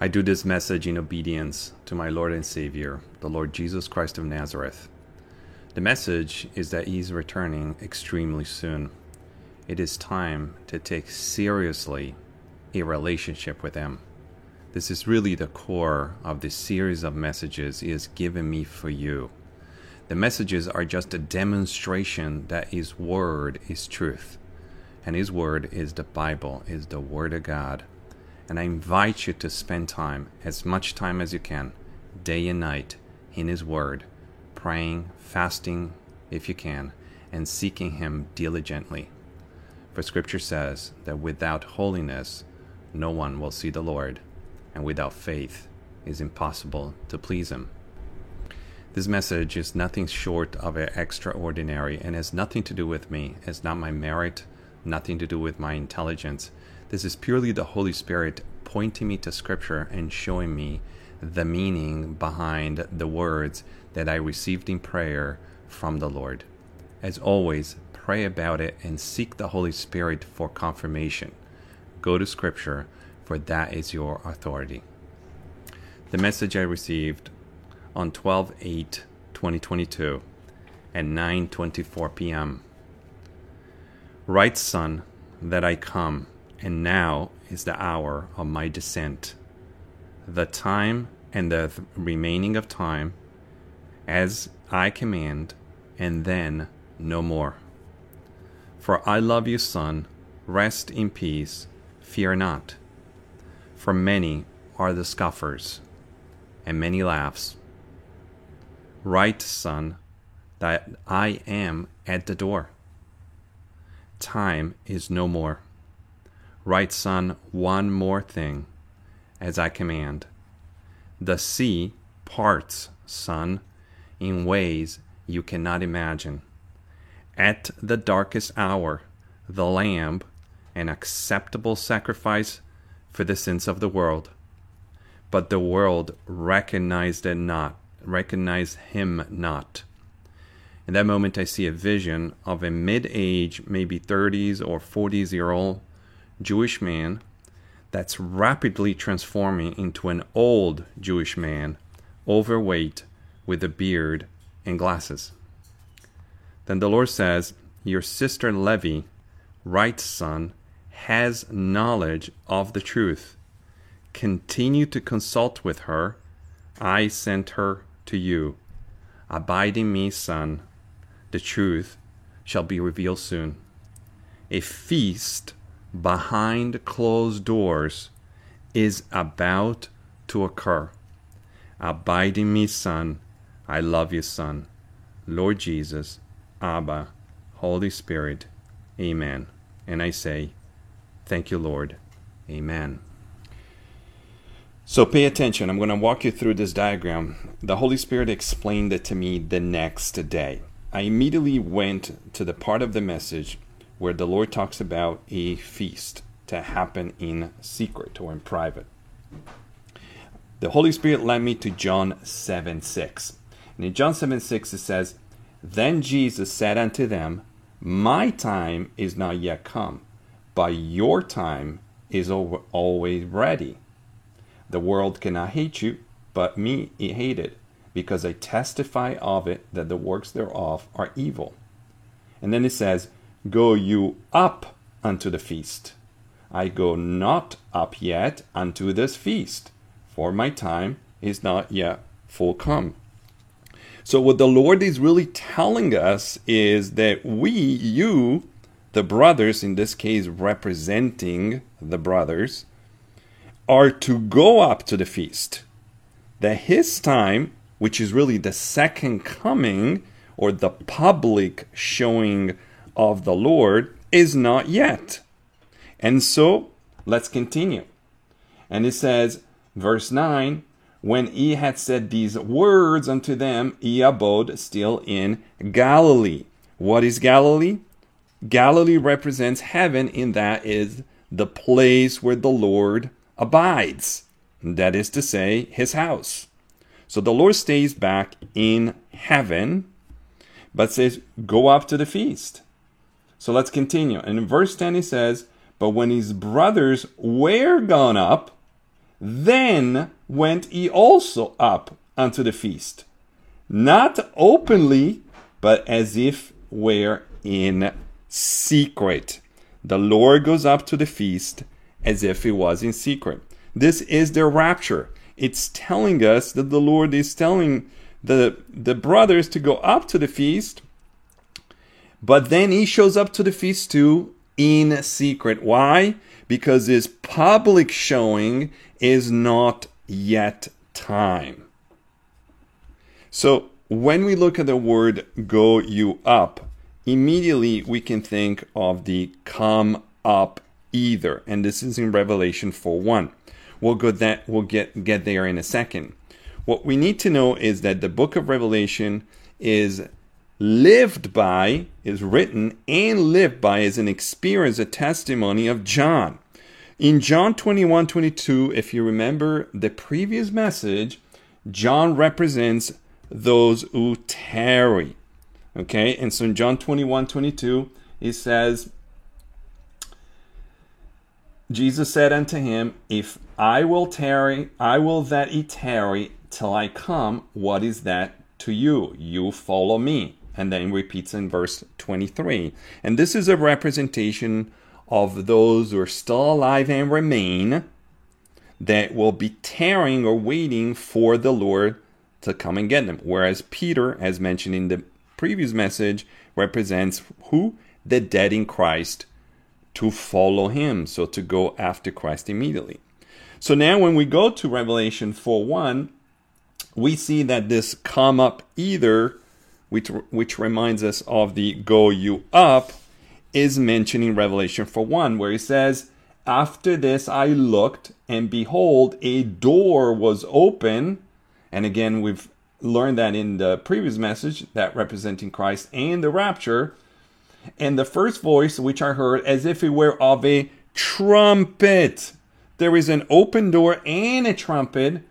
I do this message in obedience to my Lord and Savior, the Lord Jesus Christ of Nazareth. The message is that He is returning extremely soon. It is time to take seriously a relationship with Him. This is really the core of the series of messages He has given me for you. The messages are just a demonstration that His Word is truth, and His Word is the Bible, is the Word of God. And I invite you to spend time, as much time as you can, day and night, in His Word, praying, fasting, if you can, and seeking Him diligently. For Scripture says that without holiness, no one will see the Lord and without faith it is impossible to please Him. This message is nothing short of extraordinary and has nothing to do with me. It's not my merit, nothing to do with my intelligence. This is purely the Holy Spirit pointing me to Scripture and showing me the meaning behind the words that I received in prayer from the Lord. As always, pray about it and seek the Holy Spirit for confirmation. Go to Scripture for that is your authority. The message I received on 12 8 2022 at 9:24 p.m. Write, son, that I come, and now is the hour of my descent. The time and the th- remaining of time, as I command, and then no more. For I love you, son. Rest in peace. Fear not for many are the scoffers, and many laughs. Write, son, that I am at the door. Time is no more. Write, son, one more thing, as I command. The sea parts, son, in ways you cannot imagine. At the darkest hour, the Lamb, an acceptable sacrifice for the sins of the world. But the world recognized it not, recognized him not. In that moment, I see a vision of a mid age, maybe 30s or 40s year old Jewish man that's rapidly transforming into an old Jewish man, overweight, with a beard and glasses. Then the Lord says, Your sister Levi, right son, has knowledge of the truth. Continue to consult with her. I sent her to you. Abide in me, son. The truth shall be revealed soon. A feast behind closed doors is about to occur. Abide in me, son. I love you, son. Lord Jesus, Abba, Holy Spirit, Amen. And I say, Thank you, Lord. Amen. So pay attention. I'm going to walk you through this diagram. The Holy Spirit explained it to me the next day. I immediately went to the part of the message where the Lord talks about a feast to happen in secret or in private. The Holy Spirit led me to John 7 6. And in John 7 6, it says, Then Jesus said unto them, My time is not yet come but your time is always ready. The world cannot hate you, but me it hated, because I testify of it that the works thereof are evil. And then it says, Go you up unto the feast. I go not up yet unto this feast, for my time is not yet full come. So, what the Lord is really telling us is that we, you, the brothers, in this case representing the brothers, are to go up to the feast. That his time, which is really the second coming or the public showing of the Lord, is not yet. And so let's continue. And it says, verse 9, when he had said these words unto them, he abode still in Galilee. What is Galilee? Galilee represents heaven in that is the place where the Lord abides. That is to say, his house. So the Lord stays back in heaven, but says, Go up to the feast. So let's continue. And in verse 10 he says, But when his brothers were gone up, Then went he also up unto the feast, not openly, but as if were in secret. The Lord goes up to the feast as if he was in secret. This is the rapture. It's telling us that the Lord is telling the, the brothers to go up to the feast, but then he shows up to the feast too in secret. Why? Because his public showing is not yet time. So when we look at the word go you up, immediately we can think of the come up hither. And this is in Revelation 4 1. We'll go that we'll get get there in a second. What we need to know is that the book of Revelation is lived by, is written and lived by as an experience, a testimony of John. In John 21 22, if you remember the previous message, John represents those who tarry. Okay, and so in John 21 22, he says, Jesus said unto him, If I will tarry, I will that he tarry till I come. What is that to you? You follow me. And then repeats in verse 23. And this is a representation of those who are still alive and remain that will be tarrying or waiting for the Lord to come and get them. Whereas Peter, as mentioned in the previous message, represents who? The dead in Christ to follow him, so to go after Christ immediately. So now when we go to Revelation 4 1, we see that this come up hither, which, which reminds us of the go you up, is mentioned in Revelation 4 1, where he says, After this I looked, and behold, a door was open. And again, we've learned that in the previous message, that representing Christ and the rapture and the first voice which I heard as if it were of a trumpet. There is an open door and a trumpet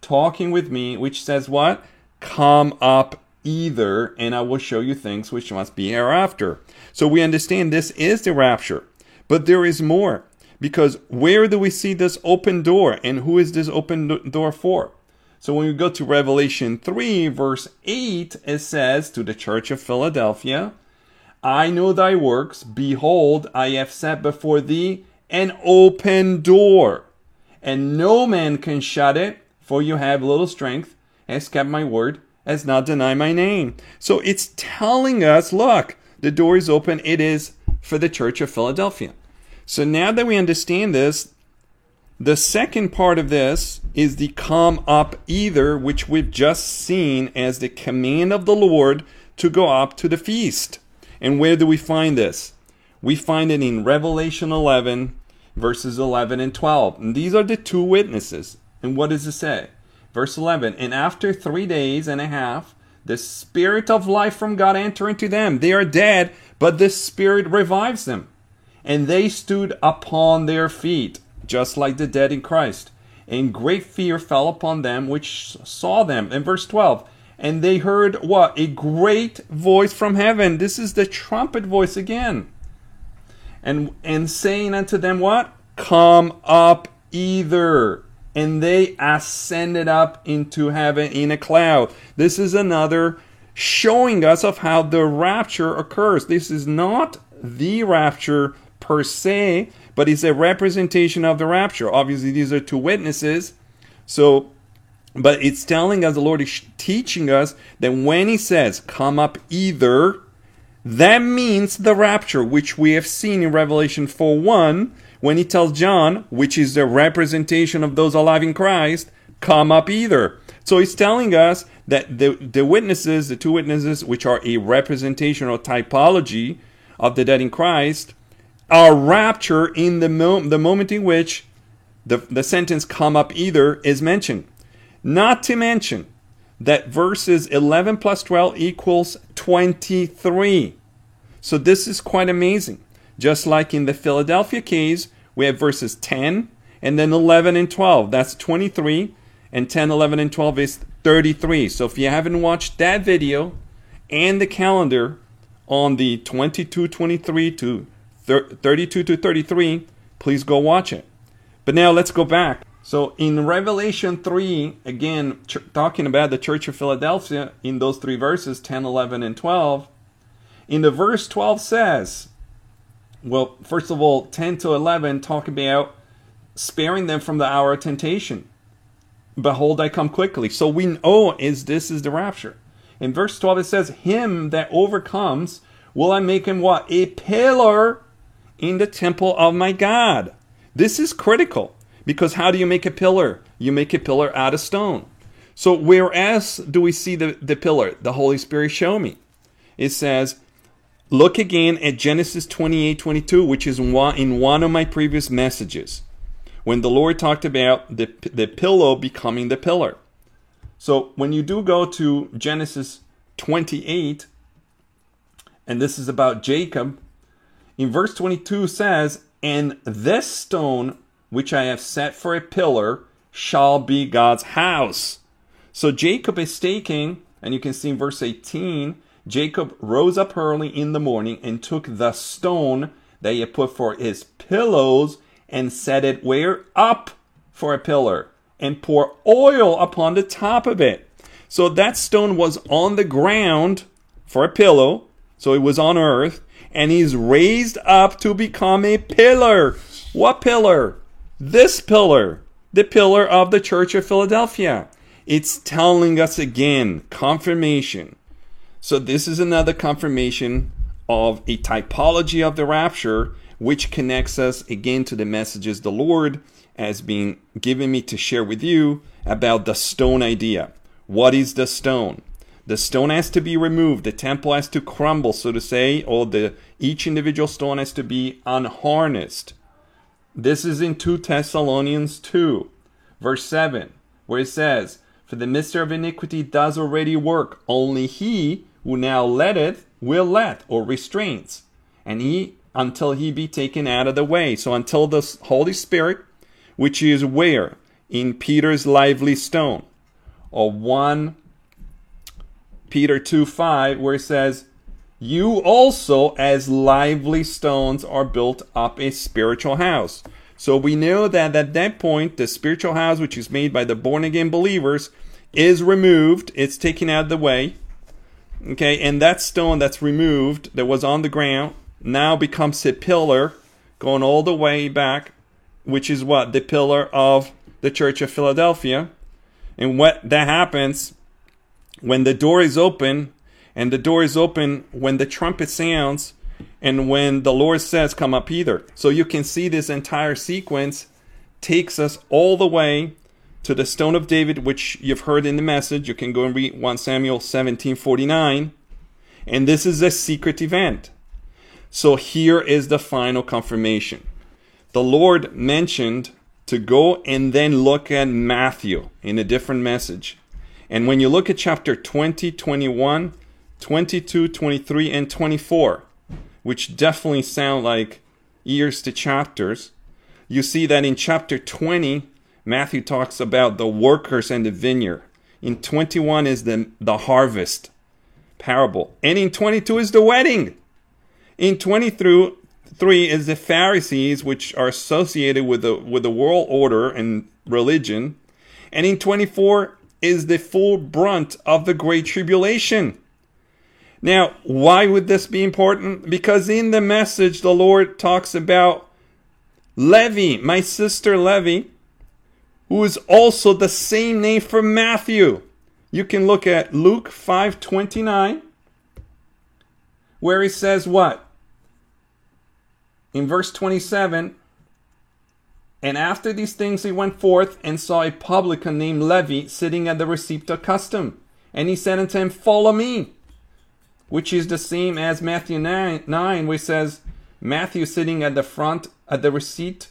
talking with me, which says, What? Come up hither, and I will show you things which must be hereafter. So we understand this is the rapture. But there is more. Because where do we see this open door? And who is this open door for? So when we go to Revelation 3, verse 8, it says to the church of Philadelphia, I know thy works. Behold, I have set before thee an open door, and no man can shut it, for you have little strength, has kept my word, has not denied my name. So it's telling us, look, the door is open. It is for the church of Philadelphia. So now that we understand this, the second part of this is the come up hither, which we've just seen as the command of the Lord to go up to the feast. And where do we find this? We find it in Revelation 11, verses 11 and 12. And these are the two witnesses. And what does it say? Verse 11 And after three days and a half, the Spirit of life from God entered into them. They are dead, but the Spirit revives them. And they stood upon their feet, just like the dead in Christ. And great fear fell upon them which saw them. In verse 12, and they heard what? A great voice from heaven. This is the trumpet voice again. And and saying unto them what? Come up hither. And they ascended up into heaven in a cloud. This is another showing us of how the rapture occurs. This is not the rapture per se, but it's a representation of the rapture. Obviously, these are two witnesses. So but it's telling us, the Lord is teaching us that when He says, come up hither, that means the rapture, which we have seen in Revelation 4 1, when He tells John, which is the representation of those alive in Christ, come up hither. So He's telling us that the, the witnesses, the two witnesses, which are a representation or typology of the dead in Christ, are rapture in the, mo- the moment in which the, the sentence come up hither is mentioned. Not to mention that verses 11 plus 12 equals 23. So this is quite amazing. Just like in the Philadelphia case, we have verses 10 and then 11 and 12. That's 23. And 10, 11, and 12 is 33. So if you haven't watched that video and the calendar on the 22, 23 to 32 to 33, please go watch it. But now let's go back So in Revelation 3, again, ch- talking about the church of Philadelphia in those three verses 10, 11, and 12, in the verse 12 says, well, first of all, 10 to 11 talk about sparing them from the hour of temptation. Behold, I come quickly. So we know is this is the rapture. In verse 12 it says, Him that overcomes will I make him what? A pillar in the temple of my God. This is critical because how do you make a pillar? You make a pillar out of stone. So where else do we see the, the pillar? The Holy Spirit show me. It says, look again at Genesis 28 22, which is in one of my previous messages, when the Lord talked about the, the pillow becoming the pillar. So when you do go to Genesis 28, and this is about Jacob, in verse 22 says, And this stone which I have set for a pillar shall be God's house. So Jacob is taking, and you can see in verse 18, Jacob rose up early in the morning and took the stone that he had put for his pillows and set it where? Up for a pillar and pour oil upon the top of it. So that stone was on the ground for a pillow. So it was on earth and he's raised up to become a pillar. What pillar? This pillar, the pillar of the Church of Philadelphia. It's telling us again, confirmation. So, this is another confirmation of a typology of the rapture, which connects us again to the messages the Lord has been giving me to share with you about the stone idea. What is the stone? The stone has to be removed. The temple has to crumble, so to say, or the each individual stone has to be unharnessed. This is in 2 Thessalonians 2, verse 7, where it says, For the mystery of iniquity does already work, only he who now letteth will let or restrains, and he until he be taken out of the way. So until the Holy Spirit, which is where? In Peter's lively stone, or 1 Peter 2 5, where it says, You also, as lively stones, are built up a spiritual house. So we know that at that point, the spiritual house, which is made by the born again believers, is removed. It's taken out of the way. Okay, and that stone that's removed, that was on the ground, now becomes a pillar going all the way back, which is what? The pillar of the Church of Philadelphia. And what that happens when the door is open, and the door is open when the trumpet sounds, and when the Lord says, Come up hither. So you can see this entire sequence takes us all the way to the stone of David, which you've heard in the message. You can go and read 1 Samuel 17 49. And this is a secret event. So here is the final confirmation. The Lord mentioned to go and then look at Matthew in a different message. And when you look at chapter 20, 21, 22, 23, and 24, which definitely sound like years to chapters, you see that in chapter 20, Matthew talks about the workers and the vineyard. In 21 is the, the harvest parable. And in 22 is the wedding. In 23 three is the Pharisees, which are associated with the, with the world order and religion. And in 24 is the full brunt of the Great Tribulation. Now, why would this be important? Because in the message, the Lord talks about Levi, my sister Levi, who is also the same name for Matthew. You can look at Luke 5:29 where he says what? In verse 27, and after these things he went forth and saw a publican named Levi sitting at the receipt of custom. And he said unto him, Follow me. Which is the same as Matthew 9, 9 where it says, Matthew sitting at the front at the receipt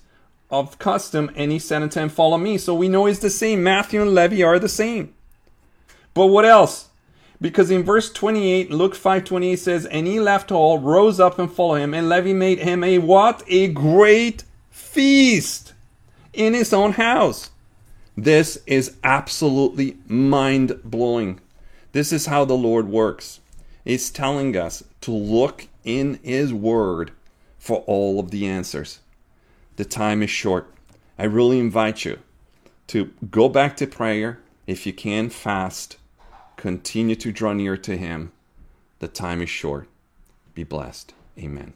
of custom, and he said unto him, Follow me. So we know it's the same. Matthew and Levi are the same. But what else? Because in verse 28, Luke 5:28 says, And he left all, rose up and followed him, and Levi made him a what? A great feast in his own house. This is absolutely mind blowing. This is how the Lord works. He's telling us to look in His Word for all of the answers. The time is short. I really invite you to go back to prayer. If you can, fast. Continue to draw near to Him. The time is short. Be blessed. Amen.